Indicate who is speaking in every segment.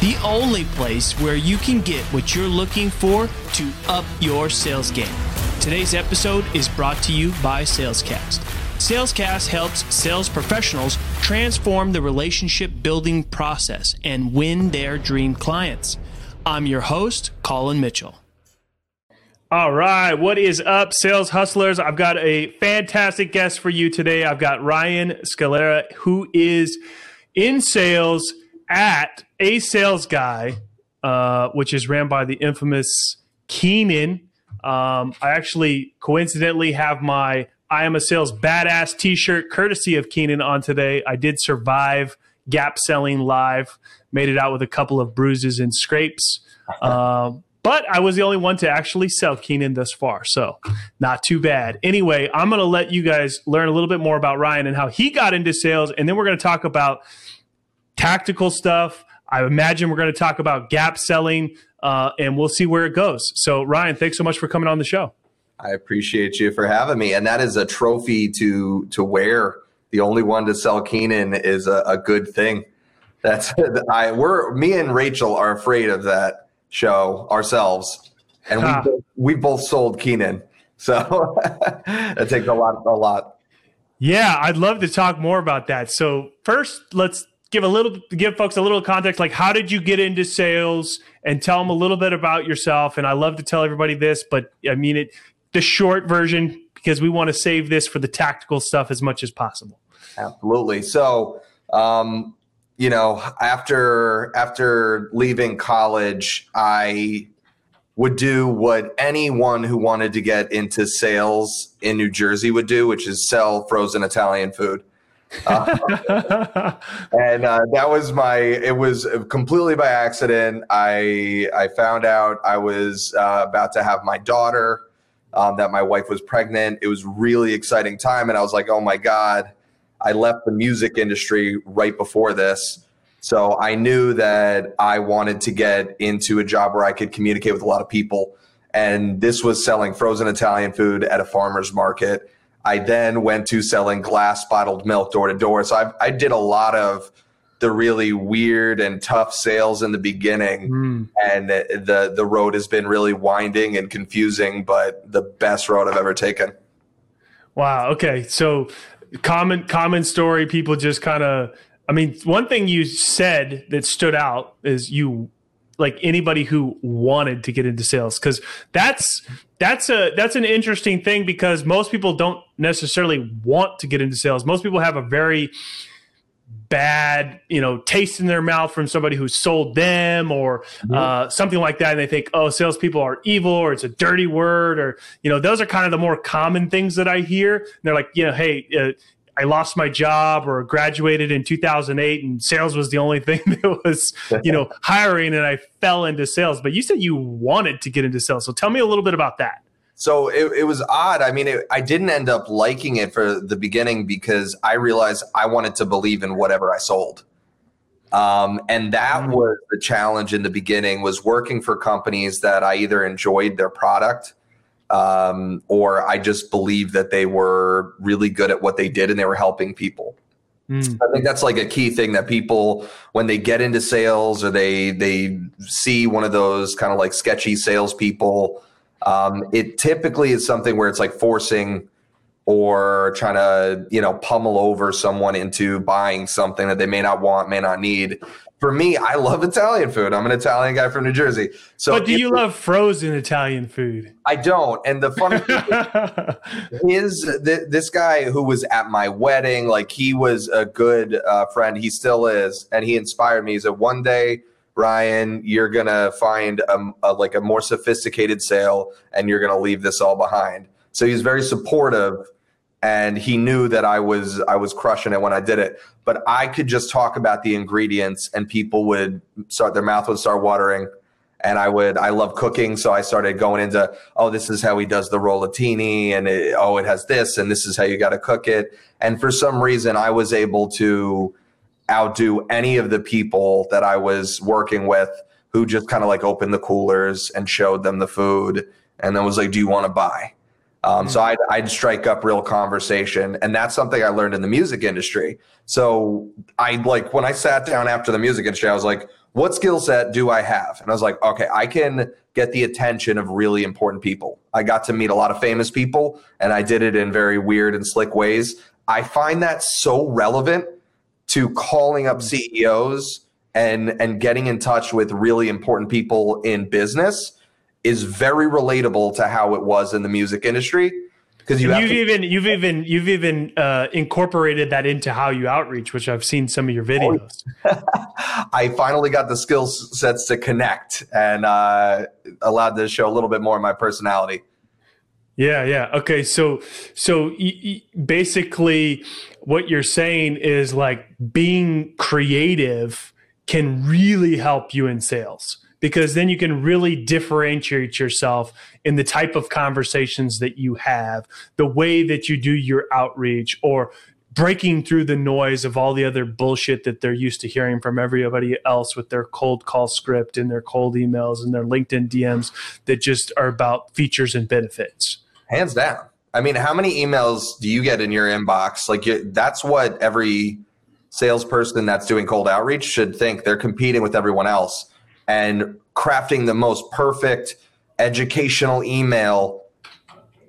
Speaker 1: The only place where you can get what you're looking for to up your sales game. Today's episode is brought to you by Salescast. Salescast helps sales professionals transform the relationship building process and win their dream clients. I'm your host, Colin Mitchell. All right, what is up, sales hustlers? I've got a fantastic guest for you today. I've got Ryan Scalera, who is in sales at A Sales Guy, uh, which is ran by the infamous Keenan. Um, I actually coincidentally have my I am a sales badass t-shirt courtesy of Keenan on today. I did survive gap selling live, made it out with a couple of bruises and scrapes. Um, but I was the only one to actually sell Keenan thus far, so not too bad. Anyway, I'm going to let you guys learn a little bit more about Ryan and how he got into sales, and then we're going to talk about tactical stuff. I imagine we're going to talk about gap selling, uh, and we'll see where it goes. So, Ryan, thanks so much for coming on the show.
Speaker 2: I appreciate you for having me, and that is a trophy to to wear. The only one to sell Keenan is a, a good thing. That's I. We're me and Rachel are afraid of that show ourselves, and huh. we we both sold Keenan, so that takes a lot a lot.
Speaker 1: Yeah, I'd love to talk more about that. So first, let's give a little give folks a little context like how did you get into sales? And tell them a little bit about yourself. And i love to tell everybody this but i mean it the short version because we want to save this for the tactical stuff as much as possible.
Speaker 2: Absolutely. So um, you know, after after leaving college, I would do what anyone who wanted to get into sales in New Jersey would do, which is sell frozen Italian food. Uh, and uh, that was my. It was completely by accident. I I found out I was uh, about to have my daughter. Um, that my wife was pregnant. It was really exciting time, and I was like, "Oh my god!" I left the music industry right before this. So I knew that I wanted to get into a job where I could communicate with a lot of people. And this was selling frozen Italian food at a farmer's market. I then went to selling glass bottled milk door to door. So I, I did a lot of the really weird and tough sales in the beginning. Mm. And the, the road has been really winding and confusing, but the best road I've ever taken.
Speaker 1: Wow. Okay. So common common story. People just kind of. I mean, one thing you said that stood out is you like anybody who wanted to get into sales because that's that's a that's an interesting thing because most people don't necessarily want to get into sales. Most people have a very bad, you know, taste in their mouth from somebody who sold them or mm-hmm. uh, something like that, and they think, oh, salespeople are evil or it's a dirty word, or you know, those are kind of the more common things that I hear. And they're like, you know, hey, uh, I lost my job or graduated in 2008 and sales was the only thing that was, you know, hiring and I fell into sales. But you said you wanted to get into sales. So tell me a little bit about that.
Speaker 2: So it, it was odd. I mean, it, I didn't end up liking it for the beginning because I realized I wanted to believe in whatever I sold. Um, and that mm-hmm. was the challenge in the beginning was working for companies that I either enjoyed their product um, or I just believed that they were really good at what they did and they were helping people. Mm. I think that's like a key thing that people, when they get into sales or they they see one of those kind of like sketchy salespeople, um, it typically is something where it's like forcing or trying to you know pummel over someone into buying something that they may not want, may not need. for me, I love Italian food. I'm an Italian guy from New Jersey. So,
Speaker 1: but do you love frozen Italian food?
Speaker 2: I don't. And the funny thing is, th- this guy who was at my wedding, like he was a good uh, friend. He still is, and he inspired me. He said, "One day, Ryan, you're gonna find a, a like a more sophisticated sale, and you're gonna leave this all behind." So he's very supportive and he knew that I was I was crushing it when I did it. But I could just talk about the ingredients, and people would start their mouth would start watering. And I would I love cooking, so I started going into oh this is how he does the rollatini, and it, oh it has this, and this is how you got to cook it. And for some reason, I was able to outdo any of the people that I was working with who just kind of like opened the coolers and showed them the food, and then was like, "Do you want to buy?" Um, so I'd, I'd strike up real conversation, and that's something I learned in the music industry. So I like when I sat down after the music industry, I was like, "What skill set do I have?" And I was like, "Okay, I can get the attention of really important people." I got to meet a lot of famous people, and I did it in very weird and slick ways. I find that so relevant to calling up CEOs and and getting in touch with really important people in business is very relatable to how it was in the music industry
Speaker 1: because you have even you've even you've even uh, incorporated that into how you outreach, which I've seen some of your videos.
Speaker 2: I finally got the skill sets to connect and uh, allowed to show a little bit more of my personality.
Speaker 1: Yeah, yeah. Okay, so so y- y- basically, what you're saying is like being creative can really help you in sales because then you can really differentiate yourself in the type of conversations that you have, the way that you do your outreach, or breaking through the noise of all the other bullshit that they're used to hearing from everybody else with their cold call script and their cold emails and their LinkedIn DMs that just are about features and benefits.
Speaker 2: Hands down. I mean, how many emails do you get in your inbox? Like, that's what every salesperson that's doing cold outreach should think. They're competing with everyone else and crafting the most perfect educational email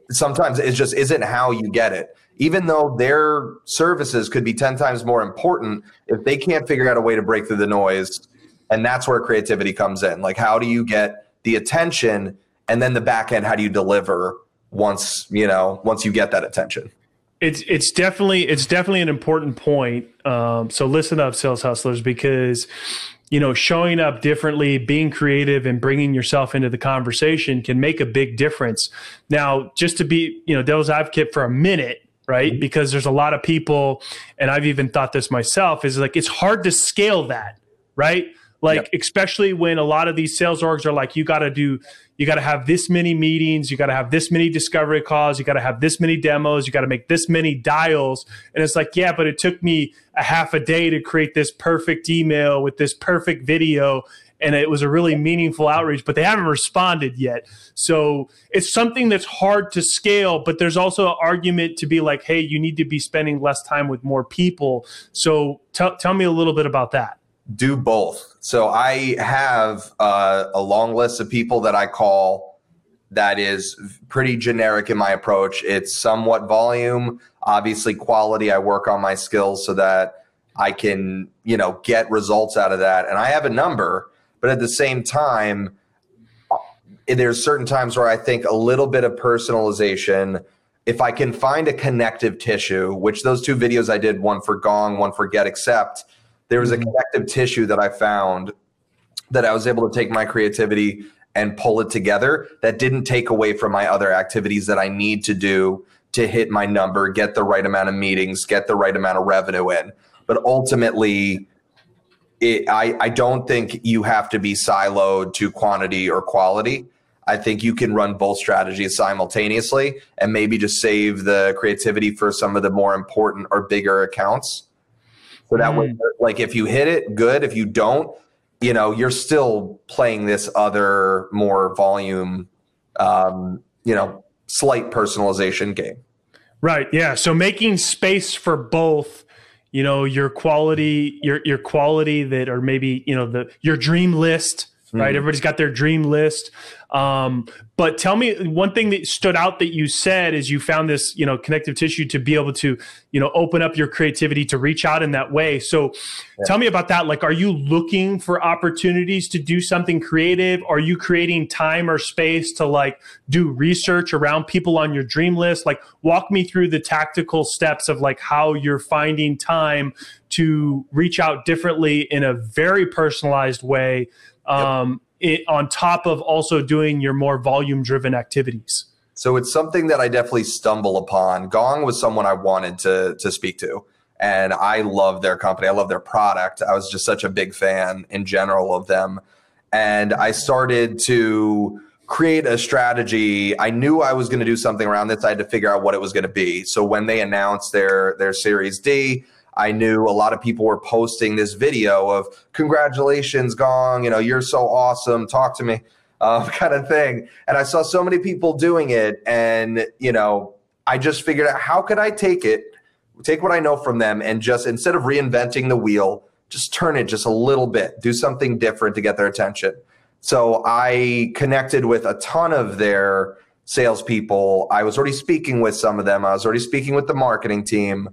Speaker 2: sometimes it just isn't how you get it even though their services could be 10 times more important if they can't figure out a way to break through the noise and that's where creativity comes in like how do you get the attention and then the back end how do you deliver once you know once you get that attention
Speaker 1: it's it's definitely it's definitely an important point um, so listen up sales hustlers because you know, showing up differently, being creative, and bringing yourself into the conversation can make a big difference. Now, just to be, you know, devil's advocate for a minute, right? Mm-hmm. Because there's a lot of people, and I've even thought this myself, is like it's hard to scale that, right? Like, yep. especially when a lot of these sales orgs are like, you got to do, you got to have this many meetings, you got to have this many discovery calls, you got to have this many demos, you got to make this many dials. And it's like, yeah, but it took me a half a day to create this perfect email with this perfect video. And it was a really meaningful outreach, but they haven't responded yet. So it's something that's hard to scale, but there's also an argument to be like, hey, you need to be spending less time with more people. So t- tell me a little bit about that
Speaker 2: do both. So I have uh, a long list of people that I call that is pretty generic in my approach. It's somewhat volume, obviously quality. I work on my skills so that I can, you know, get results out of that. And I have a number, but at the same time, there's certain times where I think a little bit of personalization. If I can find a connective tissue, which those two videos I did, one for Gong, one for GetAccept, there was a mm-hmm. connective tissue that I found that I was able to take my creativity and pull it together that didn't take away from my other activities that I need to do to hit my number, get the right amount of meetings, get the right amount of revenue in. But ultimately, it, I, I don't think you have to be siloed to quantity or quality. I think you can run both strategies simultaneously and maybe just save the creativity for some of the more important or bigger accounts so that mm. way, like if you hit it, good. If you don't, you know, you're still playing this other more volume, um, you know, slight personalization game.
Speaker 1: Right. Yeah. So making space for both, you know, your quality, your your quality that, or maybe you know the your dream list. Right. Mm. Everybody's got their dream list. Um, but tell me one thing that stood out that you said is you found this, you know, connective tissue to be able to, you know, open up your creativity to reach out in that way. So yeah. tell me about that. Like, are you looking for opportunities to do something creative? Are you creating time or space to like do research around people on your dream list? Like, walk me through the tactical steps of like how you're finding time to reach out differently in a very personalized way. Um, yep it, on top of also doing your more volume driven activities?
Speaker 2: So it's something that I definitely stumble upon. Gong was someone I wanted to to speak to, and I love their company. I love their product. I was just such a big fan in general of them, and I started to create a strategy. I knew I was going to do something around this. I had to figure out what it was going to be. So when they announced their their Series D, I knew a lot of people were posting this video of congratulations, Gong, you know, you're so awesome, talk to me, uh, kind of thing. And I saw so many people doing it. And, you know, I just figured out how could I take it, take what I know from them, and just instead of reinventing the wheel, just turn it just a little bit, do something different to get their attention. So I connected with a ton of their salespeople. I was already speaking with some of them. I was already speaking with the marketing team.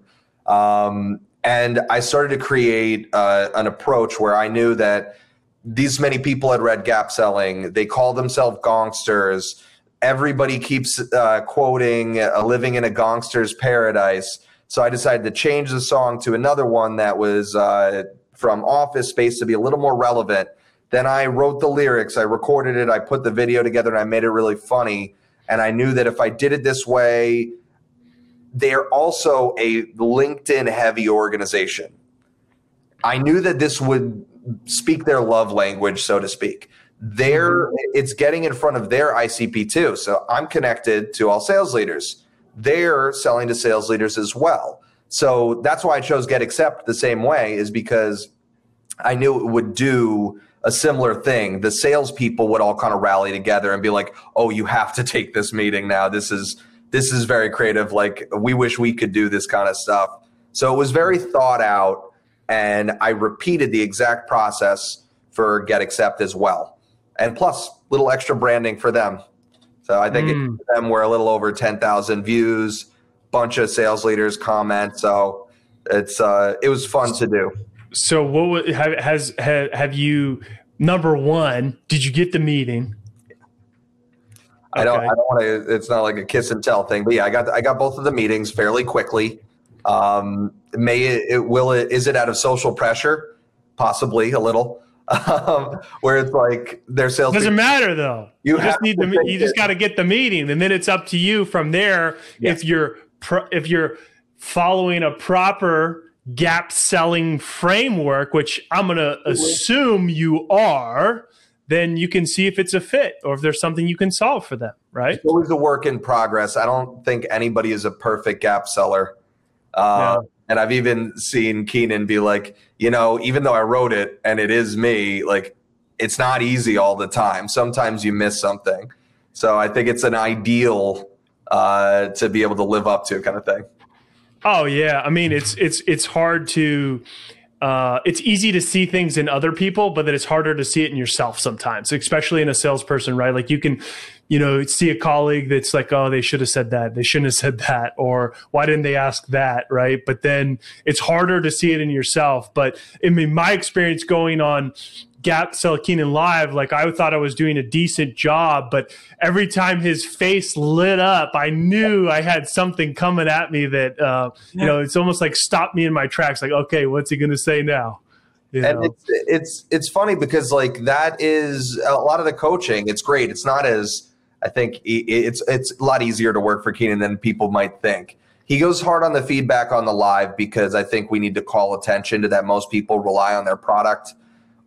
Speaker 2: Um, and I started to create uh, an approach where I knew that these many people had read Gap Selling. They call themselves gongsters. Everybody keeps uh, quoting uh, "Living in a Gongster's Paradise." So I decided to change the song to another one that was uh, from Office Space to be a little more relevant. Then I wrote the lyrics, I recorded it, I put the video together, and I made it really funny. And I knew that if I did it this way, they're also a LinkedIn heavy organization. I knew that this would speak their love language, so to speak. They're, mm-hmm. it's getting in front of their ICP too. So I'm connected to all sales leaders. They're selling to sales leaders as well. So that's why I chose GetAccept the same way, is because I knew it would do a similar thing. The salespeople would all kind of rally together and be like, oh, you have to take this meeting now. This is this is very creative. Like we wish we could do this kind of stuff. So it was very thought out, and I repeated the exact process for GetAccept as well, and plus little extra branding for them. So I think mm. them were a little over ten thousand views, bunch of sales leaders comment. So it's uh, it was fun to do.
Speaker 1: So what has have you number one? Did you get the meeting?
Speaker 2: I don't. I don't want to. It's not like a kiss and tell thing, but yeah, I got. I got both of the meetings fairly quickly. Um, may it, it will it is it out of social pressure? Possibly a little. Um, where it's like their sales
Speaker 1: doesn't matter though. You, you just need the. You just got to get the meeting, and then it's up to you from there. Yeah. If you're pro, if you're following a proper gap selling framework, which I'm going to assume you are then you can see if it's a fit or if there's something you can solve for them, right?
Speaker 2: It's always a work in progress. I don't think anybody is a perfect gap seller. Uh, yeah. And I've even seen Keenan be like, you know, even though I wrote it and it is me, like it's not easy all the time. Sometimes you miss something. So I think it's an ideal uh, to be able to live up to kind of thing.
Speaker 1: Oh yeah, I mean it's it's it's hard to uh, it's easy to see things in other people, but that it's harder to see it in yourself sometimes, especially in a salesperson, right? Like you can, you know, see a colleague that's like, oh, they should have said that. They shouldn't have said that. Or why didn't they ask that? Right. But then it's harder to see it in yourself. But I mean, my experience going on Gap Sell Keenan live, like I thought I was doing a decent job, but every time his face lit up, I knew I had something coming at me that uh, you know it's almost like stopped me in my tracks. Like, okay, what's he going to say now?
Speaker 2: You and it's, it's it's funny because like that is a lot of the coaching. It's great. It's not as I think it's it's a lot easier to work for Keenan than people might think. He goes hard on the feedback on the live because I think we need to call attention to that. Most people rely on their product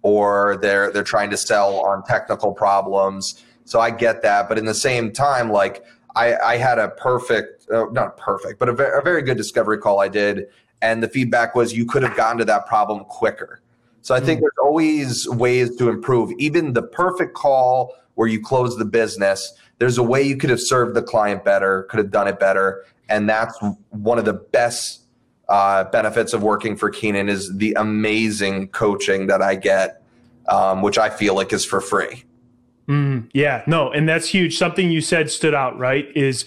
Speaker 2: or they're they're trying to sell on technical problems. So I get that, but in the same time, like I, I had a perfect, uh, not perfect, but a, ve- a very good discovery call I did, and the feedback was you could have gotten to that problem quicker. So I think mm. there's always ways to improve. Even the perfect call where you close the business, there's a way you could have served the client better, could have done it better, and that's one of the best uh, benefits of working for Keenan is the amazing coaching that I get, um, which I feel like is for free.
Speaker 1: Mm, yeah, no, and that's huge. Something you said stood out, right? Is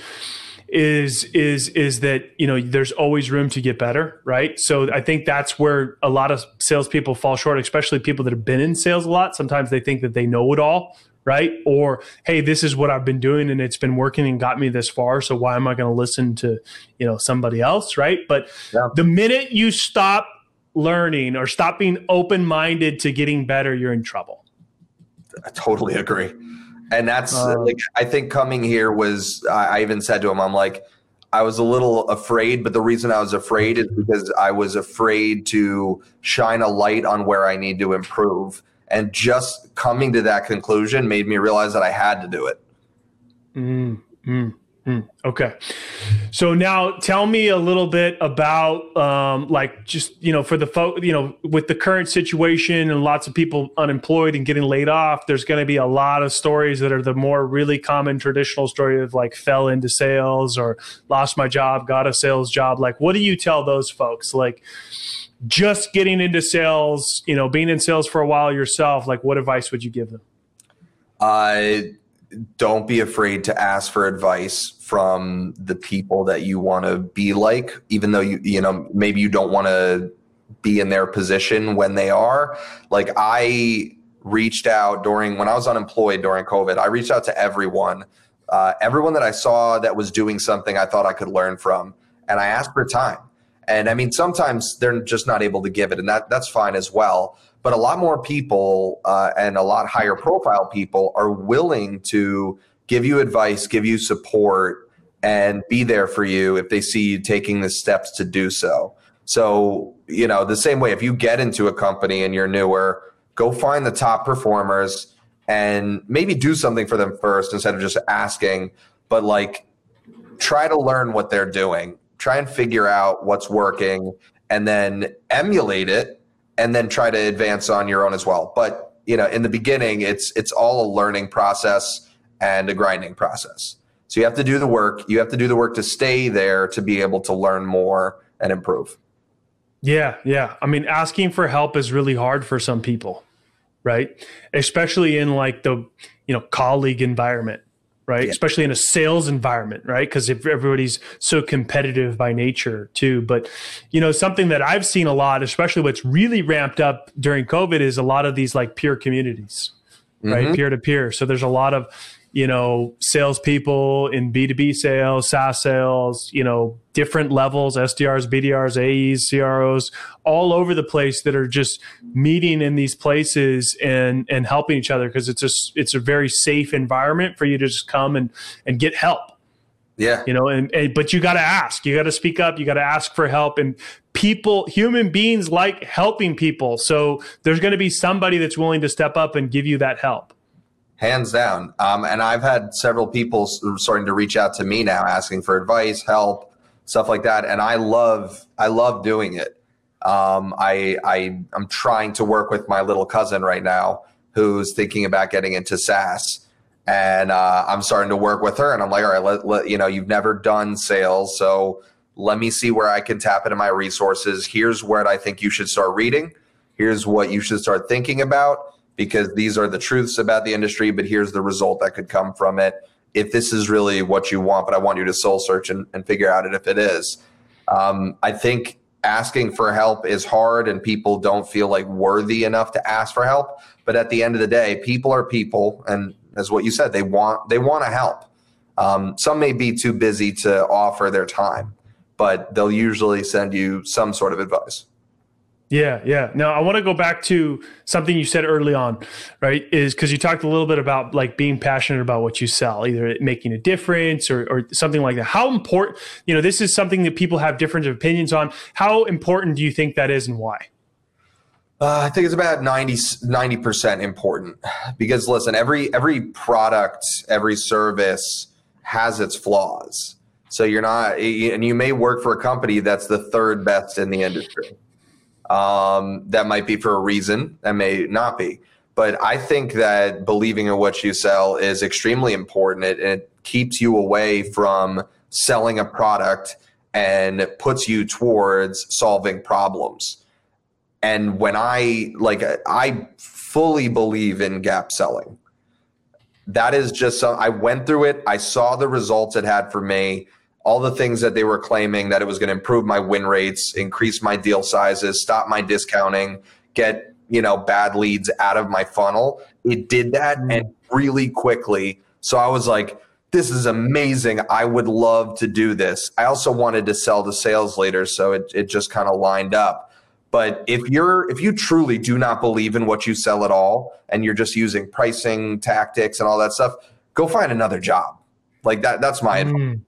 Speaker 1: is is is that you know there's always room to get better, right? So I think that's where a lot of salespeople fall short, especially people that have been in sales a lot. Sometimes they think that they know it all, right? Or hey, this is what I've been doing and it's been working and got me this far. So why am I going to listen to you know somebody else, right? But yeah. the minute you stop learning or stop being open minded to getting better, you're in trouble.
Speaker 2: I totally agree. And that's um, like I think coming here was I even said to him, I'm like, I was a little afraid, but the reason I was afraid is because I was afraid to shine a light on where I need to improve. And just coming to that conclusion made me realize that I had to do it.
Speaker 1: Mm-hmm. Mm, okay. So now tell me a little bit about um, like just, you know, for the folk, you know, with the current situation and lots of people unemployed and getting laid off, there's going to be a lot of stories that are the more really common traditional story of like fell into sales or lost my job, got a sales job. Like, what do you tell those folks? Like, just getting into sales, you know, being in sales for a while yourself, like what advice would you give them?
Speaker 2: Uh, don't be afraid to ask for advice from the people that you want to be like even though you you know maybe you don't want to be in their position when they are like i reached out during when i was unemployed during covid i reached out to everyone uh, everyone that i saw that was doing something i thought i could learn from and i asked for time and i mean sometimes they're just not able to give it and that that's fine as well but a lot more people uh, and a lot higher profile people are willing to give you advice, give you support, and be there for you if they see you taking the steps to do so. So, you know, the same way if you get into a company and you're newer, go find the top performers and maybe do something for them first instead of just asking, but like try to learn what they're doing, try and figure out what's working, and then emulate it and then try to advance on your own as well. But you know, in the beginning, it's it's all a learning process and a grinding process. So you have to do the work. You have to do the work to stay there to be able to learn more and improve.
Speaker 1: Yeah, yeah. I mean, asking for help is really hard for some people, right? Especially in like the you know colleague environment right? Yeah. Especially in a sales environment, right? Because if everybody's so competitive by nature too. But you know, something that I've seen a lot, especially what's really ramped up during COVID, is a lot of these like peer communities, right? Mm-hmm. Peer to peer. So there's a lot of you know, salespeople in B2B sales, SaaS sales, you know, different levels, SDRs, BDRs, AEs, CROs, all over the place that are just meeting in these places and and helping each other because it's a it's a very safe environment for you to just come and and get help.
Speaker 2: Yeah.
Speaker 1: You know, and, and but you got to ask. You got to speak up. You got to ask for help and people human beings like helping people. So there's going to be somebody that's willing to step up and give you that help
Speaker 2: hands down. Um, and I've had several people starting to reach out to me now, asking for advice, help, stuff like that. And I love, I love doing it. Um, I, I, I'm trying to work with my little cousin right now, who's thinking about getting into SaaS, and uh, I'm starting to work with her. And I'm like, all right, let, let, you know, you've never done sales, so let me see where I can tap into my resources. Here's what I think you should start reading. Here's what you should start thinking about because these are the truths about the industry, but here's the result that could come from it. If this is really what you want, but I want you to soul search and, and figure out it if it is. Um, I think asking for help is hard and people don't feel like worthy enough to ask for help. But at the end of the day, people are people. And as what you said, they want, they want to help. Um, some may be too busy to offer their time, but they'll usually send you some sort of advice.
Speaker 1: Yeah, yeah. Now I want to go back to something you said early on, right? Is because you talked a little bit about like being passionate about what you sell, either making a difference or, or something like that. How important, you know, this is something that people have different opinions on. How important do you think that is and why?
Speaker 2: Uh, I think it's about 90 percent important because listen, every every product, every service has its flaws. So you're not, and you may work for a company that's the third best in the industry um, that might be for a reason, that may not be. But I think that believing in what you sell is extremely important. It, it keeps you away from selling a product and puts you towards solving problems. And when I like, I fully believe in gap selling. that is just I went through it. I saw the results it had for me, all the things that they were claiming that it was going to improve my win rates, increase my deal sizes, stop my discounting, get, you know, bad leads out of my funnel. It did that mm-hmm. and really quickly. So I was like, this is amazing. I would love to do this. I also wanted to sell to sales leaders, so it, it just kind of lined up. But if you're if you truly do not believe in what you sell at all and you're just using pricing tactics and all that stuff, go find another job. Like that that's my advice.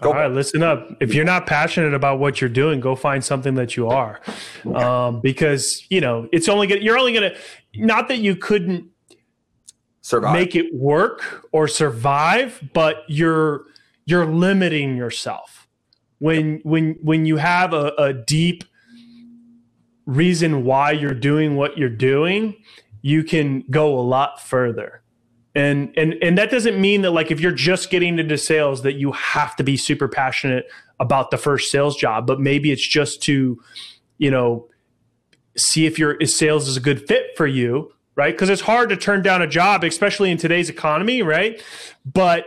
Speaker 1: Go. All right, listen up. If you're not passionate about what you're doing, go find something that you are, um, because you know it's only gonna, you're only gonna. Not that you couldn't
Speaker 2: survive.
Speaker 1: make it work or survive, but you're you're limiting yourself when when when you have a, a deep reason why you're doing what you're doing, you can go a lot further. And and and that doesn't mean that like if you're just getting into sales that you have to be super passionate about the first sales job, but maybe it's just to, you know, see if your sales is a good fit for you, right? Because it's hard to turn down a job, especially in today's economy, right? But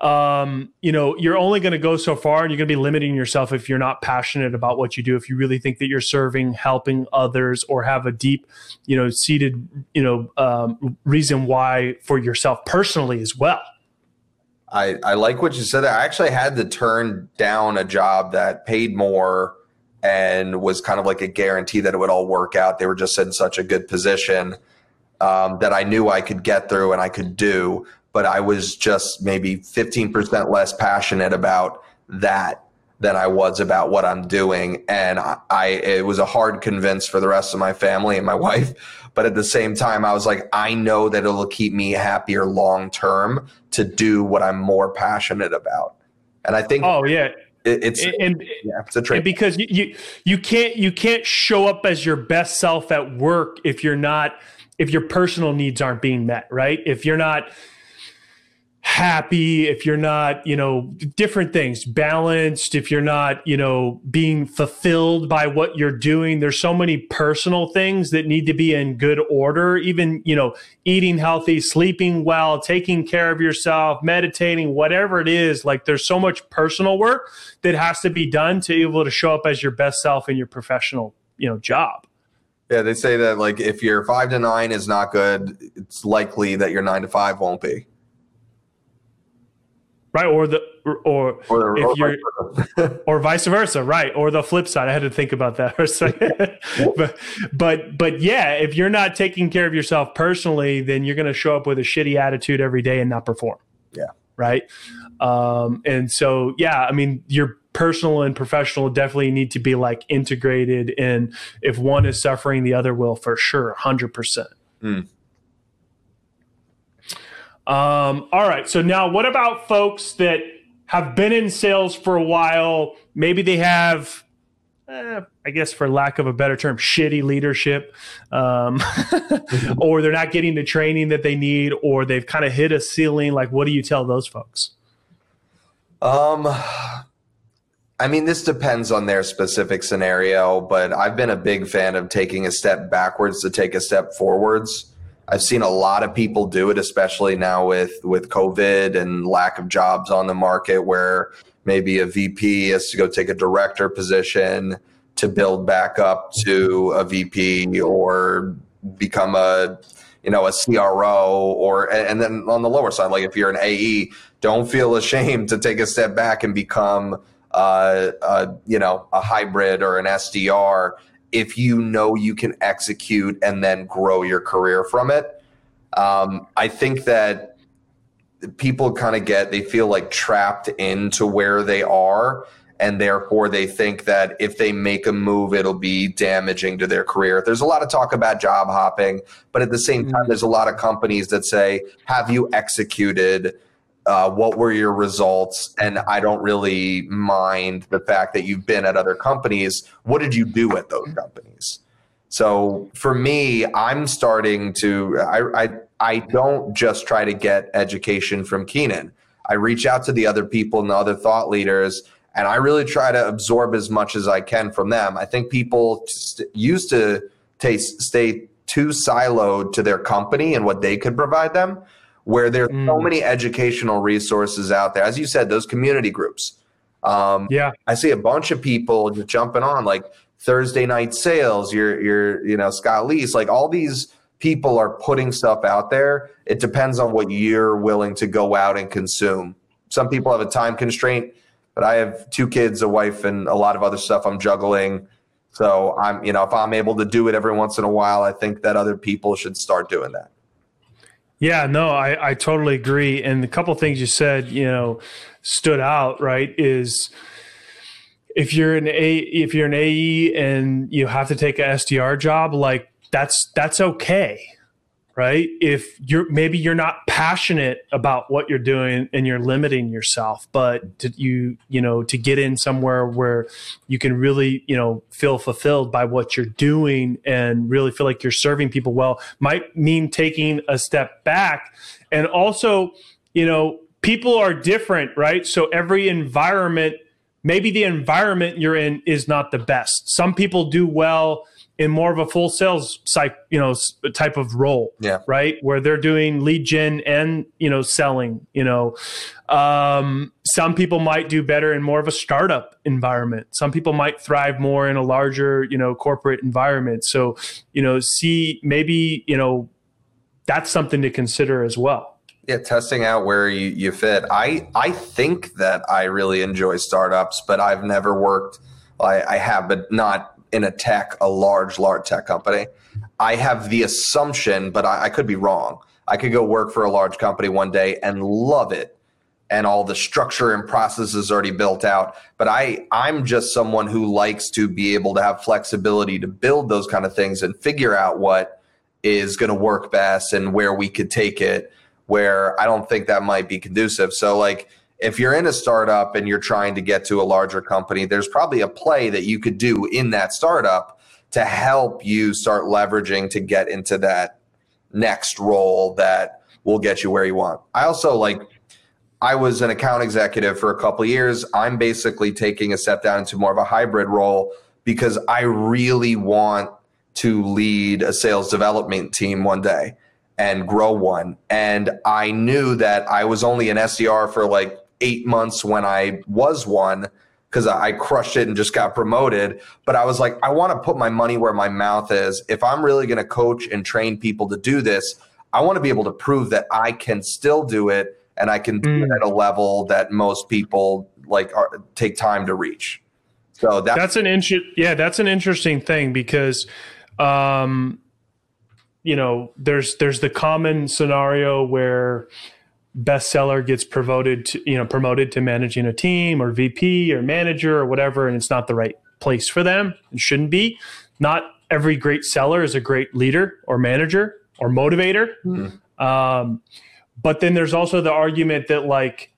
Speaker 1: um, you know, you're only going to go so far and you're going to be limiting yourself if you're not passionate about what you do. If you really think that you're serving, helping others, or have a deep, you know, seated, you know, um, reason why for yourself personally as well.
Speaker 2: I, I like what you said. I actually had to turn down a job that paid more and was kind of like a guarantee that it would all work out. They were just in such a good position um, that I knew I could get through and I could do but I was just maybe 15% less passionate about that than I was about what I'm doing. And I, I, it was a hard convince for the rest of my family and my wife. But at the same time, I was like, I know that it'll keep me happier long term to do what I'm more passionate about. And I think,
Speaker 1: oh yeah,
Speaker 2: it, it's and, yeah, it's a trade
Speaker 1: because you, you you can't you can't show up as your best self at work if you're not if your personal needs aren't being met, right? If you're not happy, if you're not, you know, different things, balanced, if you're not, you know, being fulfilled by what you're doing. There's so many personal things that need to be in good order, even, you know, eating healthy, sleeping well, taking care of yourself, meditating, whatever it is. Like there's so much personal work that has to be done to be able to show up as your best self in your professional, you know, job.
Speaker 2: Yeah, they say that like if your five to nine is not good, it's likely that your nine to five won't be
Speaker 1: right or the or, or if or you're or vice versa right or the flip side. I had to think about that for a second but but but yeah if you're not taking care of yourself personally then you're going to show up with a shitty attitude every day and not perform.
Speaker 2: Yeah.
Speaker 1: Right? Um and so yeah i mean your personal and professional definitely need to be like integrated and if one is suffering the other will for sure 100% mm. Um, all right. So now, what about folks that have been in sales for a while? Maybe they have, eh, I guess, for lack of a better term, shitty leadership, um, or they're not getting the training that they need, or they've kind of hit a ceiling. Like, what do you tell those folks?
Speaker 2: Um, I mean, this depends on their specific scenario, but I've been a big fan of taking a step backwards to take a step forwards. I've seen a lot of people do it, especially now with with COVID and lack of jobs on the market, where maybe a VP has to go take a director position to build back up to a VP or become a you know a CRO or and then on the lower side, like if you're an AE, don't feel ashamed to take a step back and become uh, a, you know a hybrid or an SDR if you know you can execute and then grow your career from it. Um, I think that people kind of get, they feel like trapped into where they are. And therefore, they think that if they make a move, it'll be damaging to their career. There's a lot of talk about job hopping, but at the same time, mm. there's a lot of companies that say, Have you executed? Uh, what were your results? And i don't really mind the fact that you've been at other companies. What did you do at those companies? So for me i'm starting to i i, I don't just try to get education from keenan. I reach out to the other people and the other thought leaders and i really try to absorb as much as i can from them. I think people used to stay too siloed to their company and what they could provide them where there's mm. so many educational resources out there. As you said, those community groups.
Speaker 1: Um, yeah,
Speaker 2: I see a bunch of people just jumping on like Thursday night sales. Your your you're, you know Scott Leese like all these people are putting stuff out there. It depends on what you're willing to go out and consume. Some people have a time constraint, but I have two kids, a wife, and a lot of other stuff I'm juggling. So I'm, you know, if I'm able to do it every once in a while, I think that other people should start doing that.
Speaker 1: Yeah, no, I, I totally agree. And a couple things you said, you know, stood out, right? Is if you're an A if you're an AE and you have to take a SDR job, like that's that's okay, right? If you're maybe you're not passionate about what you're doing and you're limiting yourself, but to you you know to get in somewhere where you can really you know feel fulfilled by what you're doing and really feel like you're serving people well might mean taking a step back and also you know people are different, right? So every environment maybe the environment you're in is not the best. Some people do well in more of a full sales cycle, you know, type of role.
Speaker 2: Yeah.
Speaker 1: Right. Where they're doing lead gen and, you know, selling, you know, um, some people might do better in more of a startup environment. Some people might thrive more in a larger, you know, corporate environment. So, you know, see maybe, you know, that's something to consider as well.
Speaker 2: Yeah, testing out where you, you fit. I I think that I really enjoy startups, but I've never worked. I, I have, but not in a tech, a large, large tech company. I have the assumption, but I, I could be wrong. I could go work for a large company one day and love it, and all the structure and processes already built out. But I I'm just someone who likes to be able to have flexibility to build those kind of things and figure out what is going to work best and where we could take it. Where I don't think that might be conducive. So like if you're in a startup and you're trying to get to a larger company, there's probably a play that you could do in that startup to help you start leveraging to get into that next role that will get you where you want. I also like I was an account executive for a couple years. I'm basically taking a step down into more of a hybrid role because I really want to lead a sales development team one day and grow one. And I knew that I was only an SDR for like eight months when I was one because I crushed it and just got promoted. But I was like, I want to put my money where my mouth is. If I'm really going to coach and train people to do this, I want to be able to prove that I can still do it and I can do mm. it at a level that most people like are, take time to reach. So
Speaker 1: that's, that's an inter- yeah, that's an interesting thing because um you know, there's there's the common scenario where bestseller gets promoted to you know promoted to managing a team or VP or manager or whatever, and it's not the right place for them. It shouldn't be. Not every great seller is a great leader or manager or motivator. Mm-hmm. Um, but then there's also the argument that like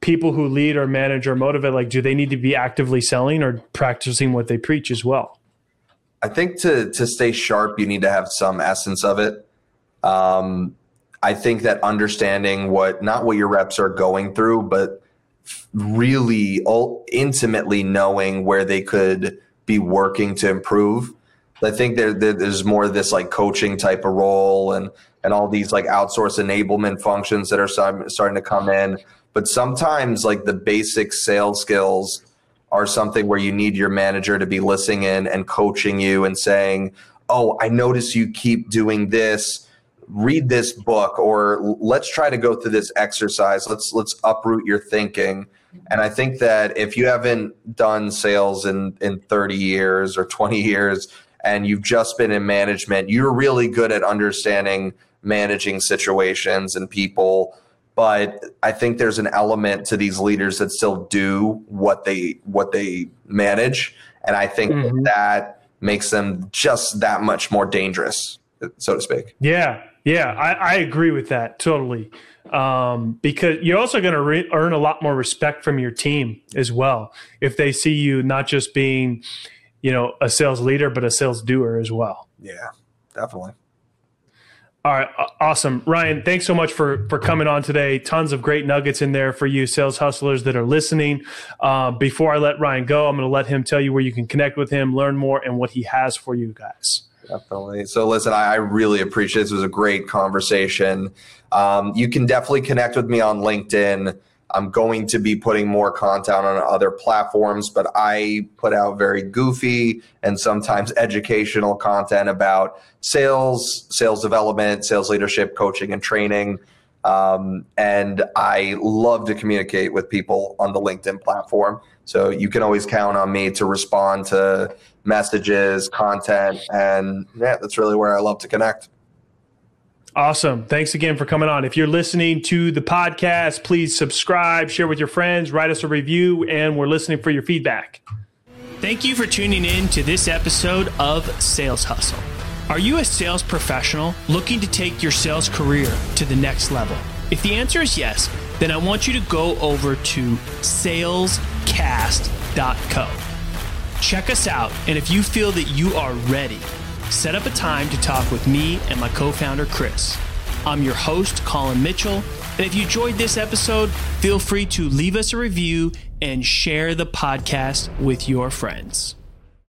Speaker 1: people who lead or manage or motivate, like, do they need to be actively selling or practicing what they preach as well?
Speaker 2: I think to to stay sharp, you need to have some essence of it. Um, I think that understanding what not what your reps are going through, but really all intimately knowing where they could be working to improve. I think there, there's more of this like coaching type of role and and all these like outsource enablement functions that are starting to come in. But sometimes like the basic sales skills are something where you need your manager to be listening in and coaching you and saying, "Oh, I notice you keep doing this." Read this book or let's try to go through this exercise. Let's let's uproot your thinking. And i think that if you haven't done sales in in 30 years or 20 years and you've just been in management you're really good at understanding managing situations and people. But i think there's an element to these leaders that still do what they what they manage. And i think mm-hmm. that makes them just that much more dangerous so to speak.
Speaker 1: Yeah yeah, I, I agree with that totally. Um, because you're also going to re- earn a lot more respect from your team as well if they see you not just being, you know, a sales leader but a sales doer as well.
Speaker 2: Yeah, definitely.
Speaker 1: All right, awesome, Ryan. Thanks so much for for coming on today. Tons of great nuggets in there for you, sales hustlers that are listening. Uh, before I let Ryan go, I'm going to let him tell you where you can connect with him, learn more, and what he has for you guys.
Speaker 2: Definitely. So, listen, I, I really appreciate this. It was a great conversation. Um, you can definitely connect with me on LinkedIn. I'm going to be putting more content on other platforms, but I put out very goofy and sometimes educational content about sales, sales development, sales leadership, coaching, and training. Um, and I love to communicate with people on the LinkedIn platform. So you can always count on me to respond to messages, content, and yeah, that's really where I love to connect.
Speaker 1: Awesome. Thanks again for coming on. If you're listening to the podcast, please subscribe, share with your friends, write us a review, and we're listening for your feedback. Thank you for tuning in to this episode of Sales Hustle. Are you a sales professional looking to take your sales career to the next level? If the answer is yes, then I want you to go over to salescast.co. Check us out, and if you feel that you are ready, set up a time to talk with me and my co founder, Chris. I'm your host, Colin Mitchell, and if you enjoyed this episode, feel free to leave us a review and share the podcast with your friends.